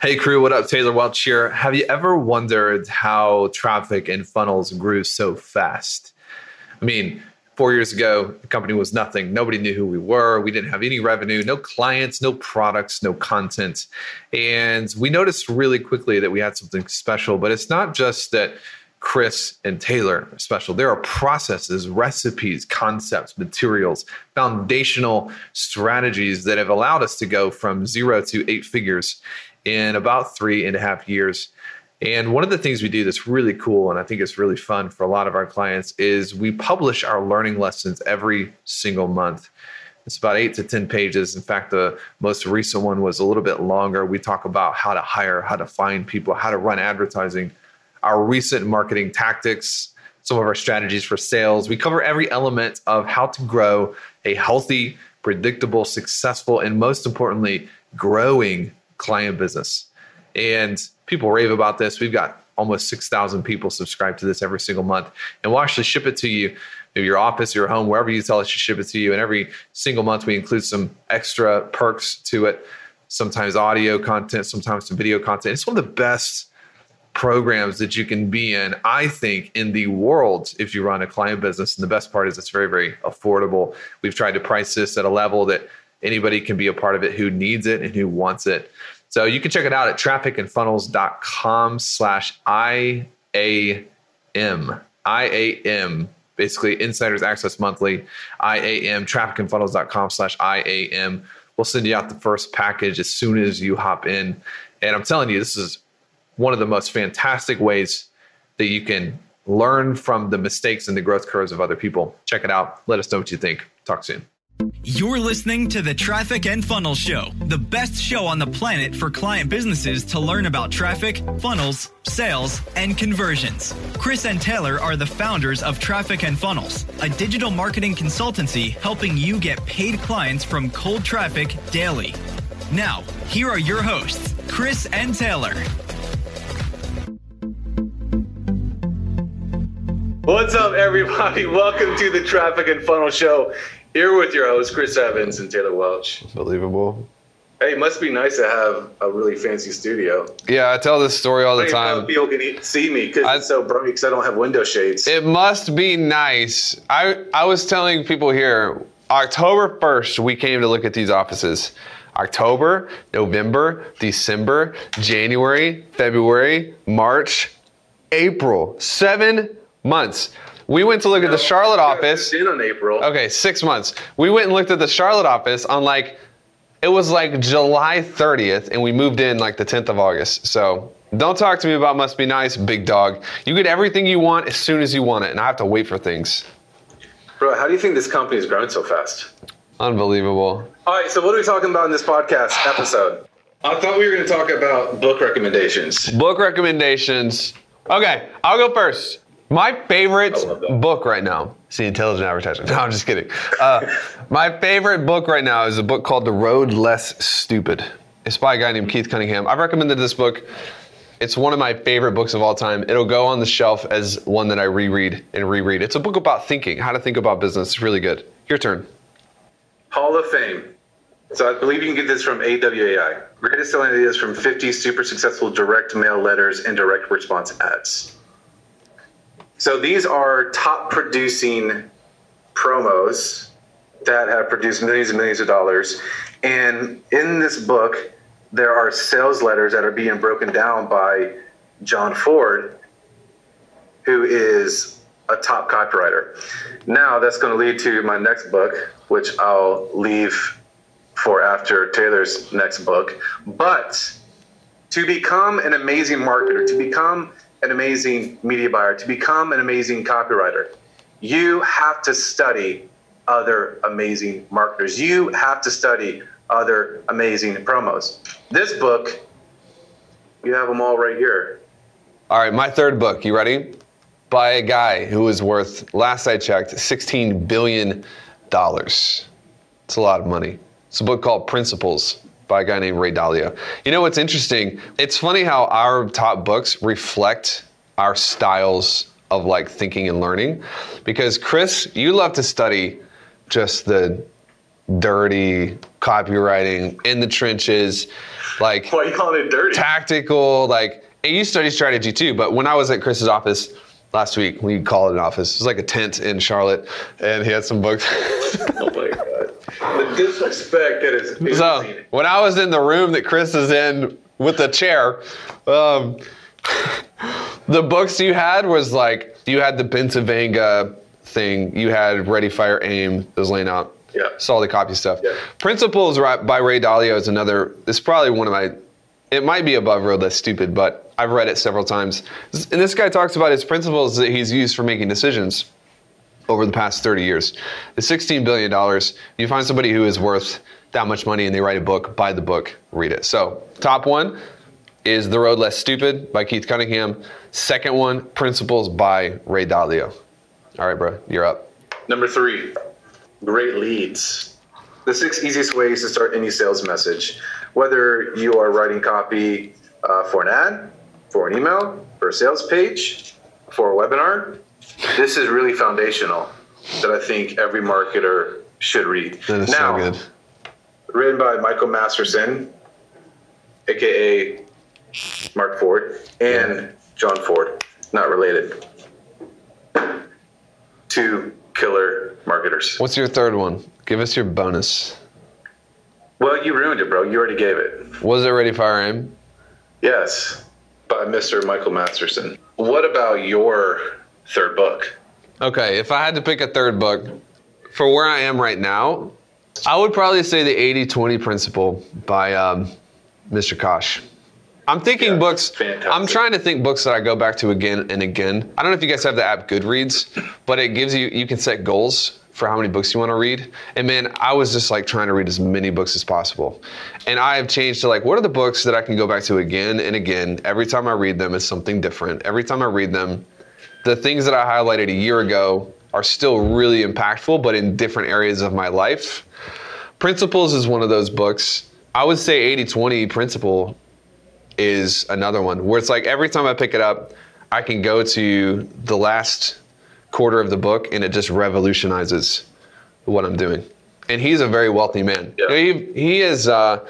Hey crew, what up? Taylor Welch here. Have you ever wondered how traffic and funnels grew so fast? I mean, four years ago, the company was nothing. Nobody knew who we were. We didn't have any revenue, no clients, no products, no content. And we noticed really quickly that we had something special. But it's not just that Chris and Taylor are special. There are processes, recipes, concepts, materials, foundational strategies that have allowed us to go from zero to eight figures in about three and a half years. And one of the things we do that's really cool, and I think it's really fun for a lot of our clients, is we publish our learning lessons every single month. It's about eight to 10 pages. In fact, the most recent one was a little bit longer. We talk about how to hire, how to find people, how to run advertising, our recent marketing tactics, some of our strategies for sales. We cover every element of how to grow a healthy, predictable, successful, and most importantly, growing client business. And people rave about this. We've got almost 6,000 people subscribe to this every single month. And we'll actually ship it to you, maybe your office, your home, wherever you tell us to ship it to you. And every single month, we include some extra perks to it, sometimes audio content, sometimes some video content. It's one of the best programs that you can be in, I think, in the world if you run a client business. And the best part is it's very, very affordable. We've tried to price this at a level that anybody can be a part of it who needs it and who wants it. So you can check it out at trafficandfunnels.com slash IAM. IAM, basically Insiders Access Monthly, IAM, trafficandfunnels.com slash IAM. We'll send you out the first package as soon as you hop in. And I'm telling you, this is one of the most fantastic ways that you can learn from the mistakes and the growth curves of other people. Check it out. Let us know what you think. Talk soon. You're listening to the Traffic and Funnel Show, the best show on the planet for client businesses to learn about traffic, funnels, sales, and conversions. Chris and Taylor are the founders of Traffic and Funnels, a digital marketing consultancy helping you get paid clients from cold traffic daily. Now, here are your hosts, Chris and Taylor. What's up, everybody? Welcome to the Traffic and Funnel Show. Here with your hosts, Chris Evans and Taylor Welch. Unbelievable. Hey, it must be nice to have a really fancy studio. Yeah, I tell this story all the I don't know time. people can see me because it's so bright because I don't have window shades. It must be nice. I I was telling people here, October 1st, we came to look at these offices. October, November, December, January, February, March, April. Seven months. We went to look at the Charlotte office. In on April. Okay, six months. We went and looked at the Charlotte office on like, it was like July 30th, and we moved in like the 10th of August. So don't talk to me about must be nice, big dog. You get everything you want as soon as you want it, and I have to wait for things. Bro, how do you think this company is growing so fast? Unbelievable. All right, so what are we talking about in this podcast episode? I thought we were going to talk about book recommendations. Book recommendations. Okay, I'll go first. My favorite I love that. book right now. See, intelligent advertising. No, I'm just kidding. Uh, my favorite book right now is a book called The Road Less Stupid. It's by a guy named Keith Cunningham. I've recommended this book. It's one of my favorite books of all time. It'll go on the shelf as one that I reread and reread. It's a book about thinking, how to think about business. It's really good. Your turn. Hall of Fame. So I believe you can get this from AWAI. Greatest selling ideas from 50 super successful direct mail letters and direct response ads. So these are top producing promos that have produced millions and millions of dollars. And in this book, there are sales letters that are being broken down by John Forde, who is a top copywriter. Now that's going to lead to my next book, which I'll leave for after Taylor's next book. But to become an amazing marketer, to become an amazing media buyer, to become an amazing copywriter, you have to study other amazing marketers. You have to study other amazing promos. This book, you have them all right here. All right, my third book. You ready? By a guy who is worth, last I checked, $16 billion. It's a lot of money. It's a book called Principles by a guy named Ray Dalio. You know what's interesting? It's funny how our top books reflect our styles of like thinking and learning. Because Chris, you love to study just the dirty copywriting in the trenches, like Why you calling it dirty? tactical. Like and you study strategy too, but when I was at Chris's office last week, we call it an office. It was like a tent in Charlotte, and he had some books. oh my god. The disrespect that is. so when I was in the room that Chris is in with the chair, um, the books you had was like you had the Bencivenga thing, you had Ready Fire Aim that was laying out. Yeah. Saw the copy stuff. Yeah. Principles by Ray Dalio is another. It's probably one of my. It might be above Road Less Stupid, but I've read it several times. And this guy talks about his principles that he's used for making decisions over the past 30 years. The $16 billion, you find somebody who is worth that much money and they write a book, buy the book, read it. So, top one is The Road Less Stupid by Keith Cunningham. Second one, Principles by Ray Dalio. All right, bro, you're up. Number three, great leads. The six easiest ways to start any sales message. Whether you are writing copy uh, for an ad, for an email, for a sales page, for a webinar, this is really foundational that I think every marketer should read. That is now, so good. written by Michael Masterson, aka Mark Ford, and John Forde, not related. Two killer marketers. What's your third one? Give us your bonus. Well, you ruined it, bro. You already gave it. Was it Ready Fire Aim? Yes, by Mr. Michael Masterson. What about your third book? Okay, if I had to pick a third book for where I am right now, I would probably say the 80 20 principle by um, Mr. Koch. I'm thinking Yeah, books, fantastic. I'm trying to think books that I go back to again and again. I don't know if you guys have the app Goodreads, but it gives you, you can set goals for how many books you want to read. And man, I was just like trying to read as many books as possible. And I have changed to like, what are the books that I can go back to again and again? Every time I read them, it's something different. Every time I read them, the things that I highlighted a year ago are still really impactful, but in different areas of my life. Principles is one of those books. I would say 80 20 principle is another one where it's like every time I pick it up, I can go to the last quarter of the book and it just revolutionizes what I'm doing. And he's a very wealthy man. Yeah. He, he is uh,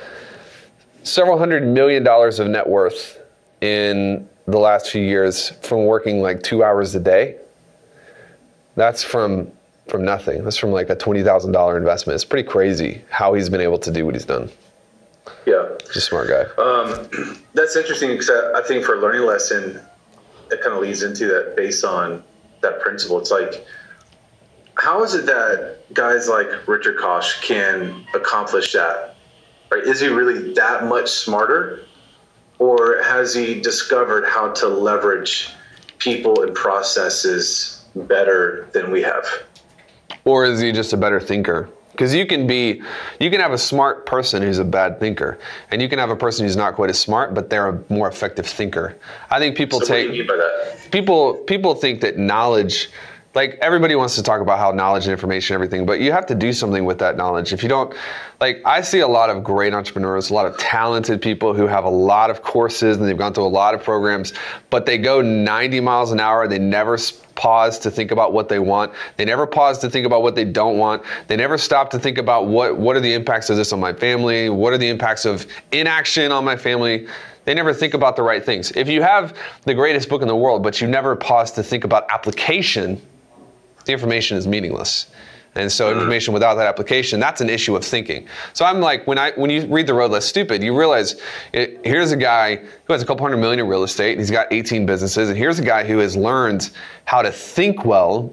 several hundred million dollars of net worth in the last few years from working like two hours a day. That's from from nothing. That's from like a twenty thousand dollar investment. It's pretty crazy how he's been able to do what he's done. Yeah. He's a smart guy. Um, that's interesting because I think for a learning lesson, it kind of leads into that based on that principle. It's like, how is it that guys like Richard Koch can accomplish that? Right? Is he really that much smarter? Or has he discovered how to leverage people and processes better than we have? or is he just a better thinker? Because you can be, you can have a smart person who's a bad thinker, and you can have a person who's not quite as smart, but they're a more effective thinker. I think people So what do you take mean by that? people people think that knowledge like everybody wants to talk about how knowledge and information everything but you have to do something with that knowledge. If you don't like i see a lot of great entrepreneurs a lot of talented people who have a lot of courses and they've gone through a lot of programs but they go 90 miles an hour they never pause to think about what they want. They never pause to think about what they don't want. They never stop to think about what what are the impacts of this on my family? What are the impacts of inaction on my family? They never think about the right things. If you have the greatest book in the world, but you never pause to think about application, the information is meaningless. And so hmm. information without that application, that's an issue of thinking. So I'm like, when I when you read The Road Less Stupid, you realize it, here's a guy who has a couple hundred million in real estate, and he's got 18 businesses, and here's a guy who has learned how to think well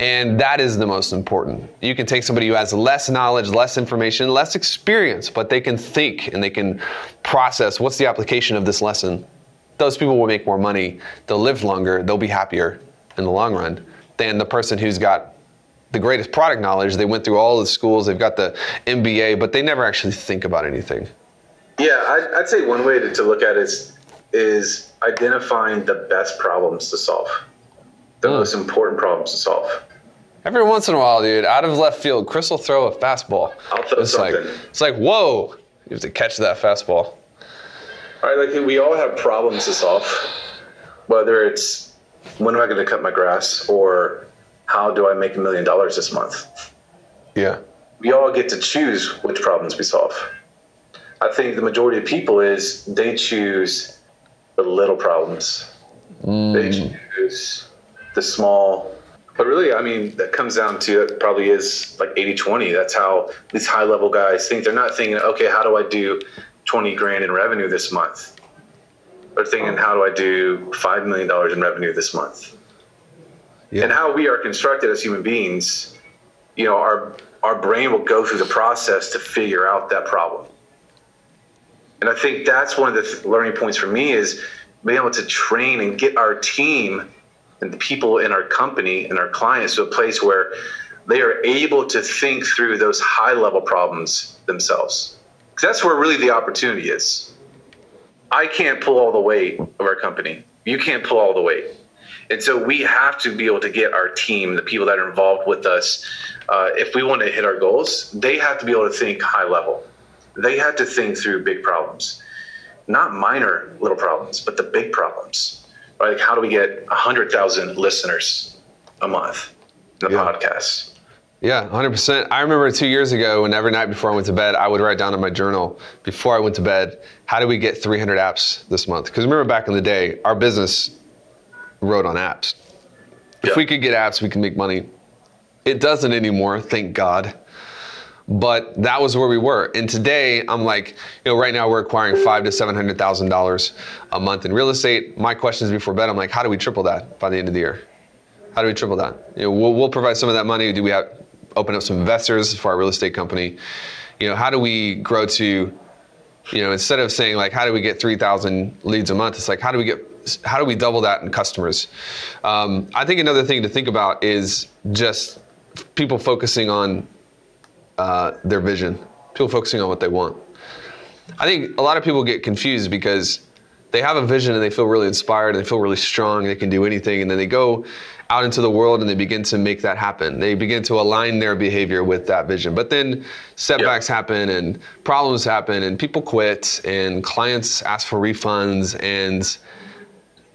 and that is the most important. You can take somebody who has less knowledge, less information, less experience, but they can think and they can process what's the application of this lesson. Those people will make more money, they'll live longer, they'll be happier in the long run than the person who's got the greatest product knowledge. They went through all the schools, they've got the MBA, but they never actually think about anything. Yeah, I'd, I'd say one way to, to look at it is, is identifying the best problems to solve, the Hmm. most important problems to solve. Every once in a while, dude, out of left field, Chris will throw a fastball. I'll throw it's like something. it's like whoa, you have to catch that fastball. All right, like we all have problems to solve, whether it's when am I going to cut my grass or how do I make a million dollars this month? Yeah. we all get to choose which problems we solve. I think the majority of people is they choose the little problems. Mm. They choose the small. But really, I mean, that comes down to it probably is like 80 20. That's how these high level guys think. They're not thinking, okay, how do I do 20 grand in revenue this month? They're thinking, how do I do $5 million in revenue this month? Yeah. And how we are constructed as human beings, you know, our, our brain will go through the process to figure out that problem. And I think that's one of the th- learning points for me is being able to train and get our team and the people in our company and our clients to a place where they are able to think through those high level problems themselves. Because that's where really the opportunity is. I can't pull all the weight of our company. You can't pull all the weight. And so we have to be able to get our team, the people that are involved with us, uh, if we want to hit our goals, they have to be able to think high level. They have to think through big problems, not minor little problems, but the big problems. Like, how do we get 100,000 listeners a month in the yeah. podcast? Yeah, 100%. I remember two years ago, and every night before I went to bed, I would write down in my journal before I went to bed, how do we get 300 apps this month? Because remember back in the day, our business rode on apps. If yeah. we could get apps, we can make money. It doesn't anymore, thank God. But that was where we were. And today, I'm like, you know, right now we're acquiring five to seven hundred thousand dollars a month in real estate. My questions before bed, I'm like, how do we triple that by the end of the year? How do we triple that? You know, we'll, we'll provide some of that money. Do we have open up some investors for our real estate company? You know, how do we grow to, you know, instead of saying like, how do we get 3,000 leads a month? It's like, how do we get how do we double that in customers? Um, I think another thing to think about is just people focusing on uh, their vision, people focusing on what they want. I think a lot of people get confused because they have a vision and they feel really inspired and they feel really strong, they can do anything, and then they go out into the world and they begin to make that happen. They begin to align their behavior with that vision. But then setbacks happen and problems happen and people quit and clients ask for refunds and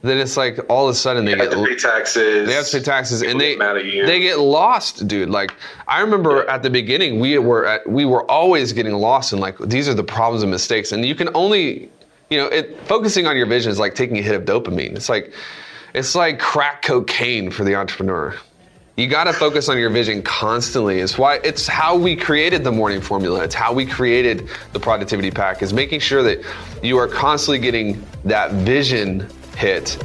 then it's like all of a sudden they, get to pay taxes. They have to pay taxes, and they they get lost, dude. Like I remember yeah. at the beginning, we were at we were always getting lost in like these are the problems and mistakes, and you can only, you know, it focusing on your vision is like taking a hit of dopamine. It's like it's like crack cocaine for the entrepreneur. You got to focus on your vision constantly. It's why it's how we created the morning formula. It's how we created the productivity pack is making sure that you are constantly getting that vision hit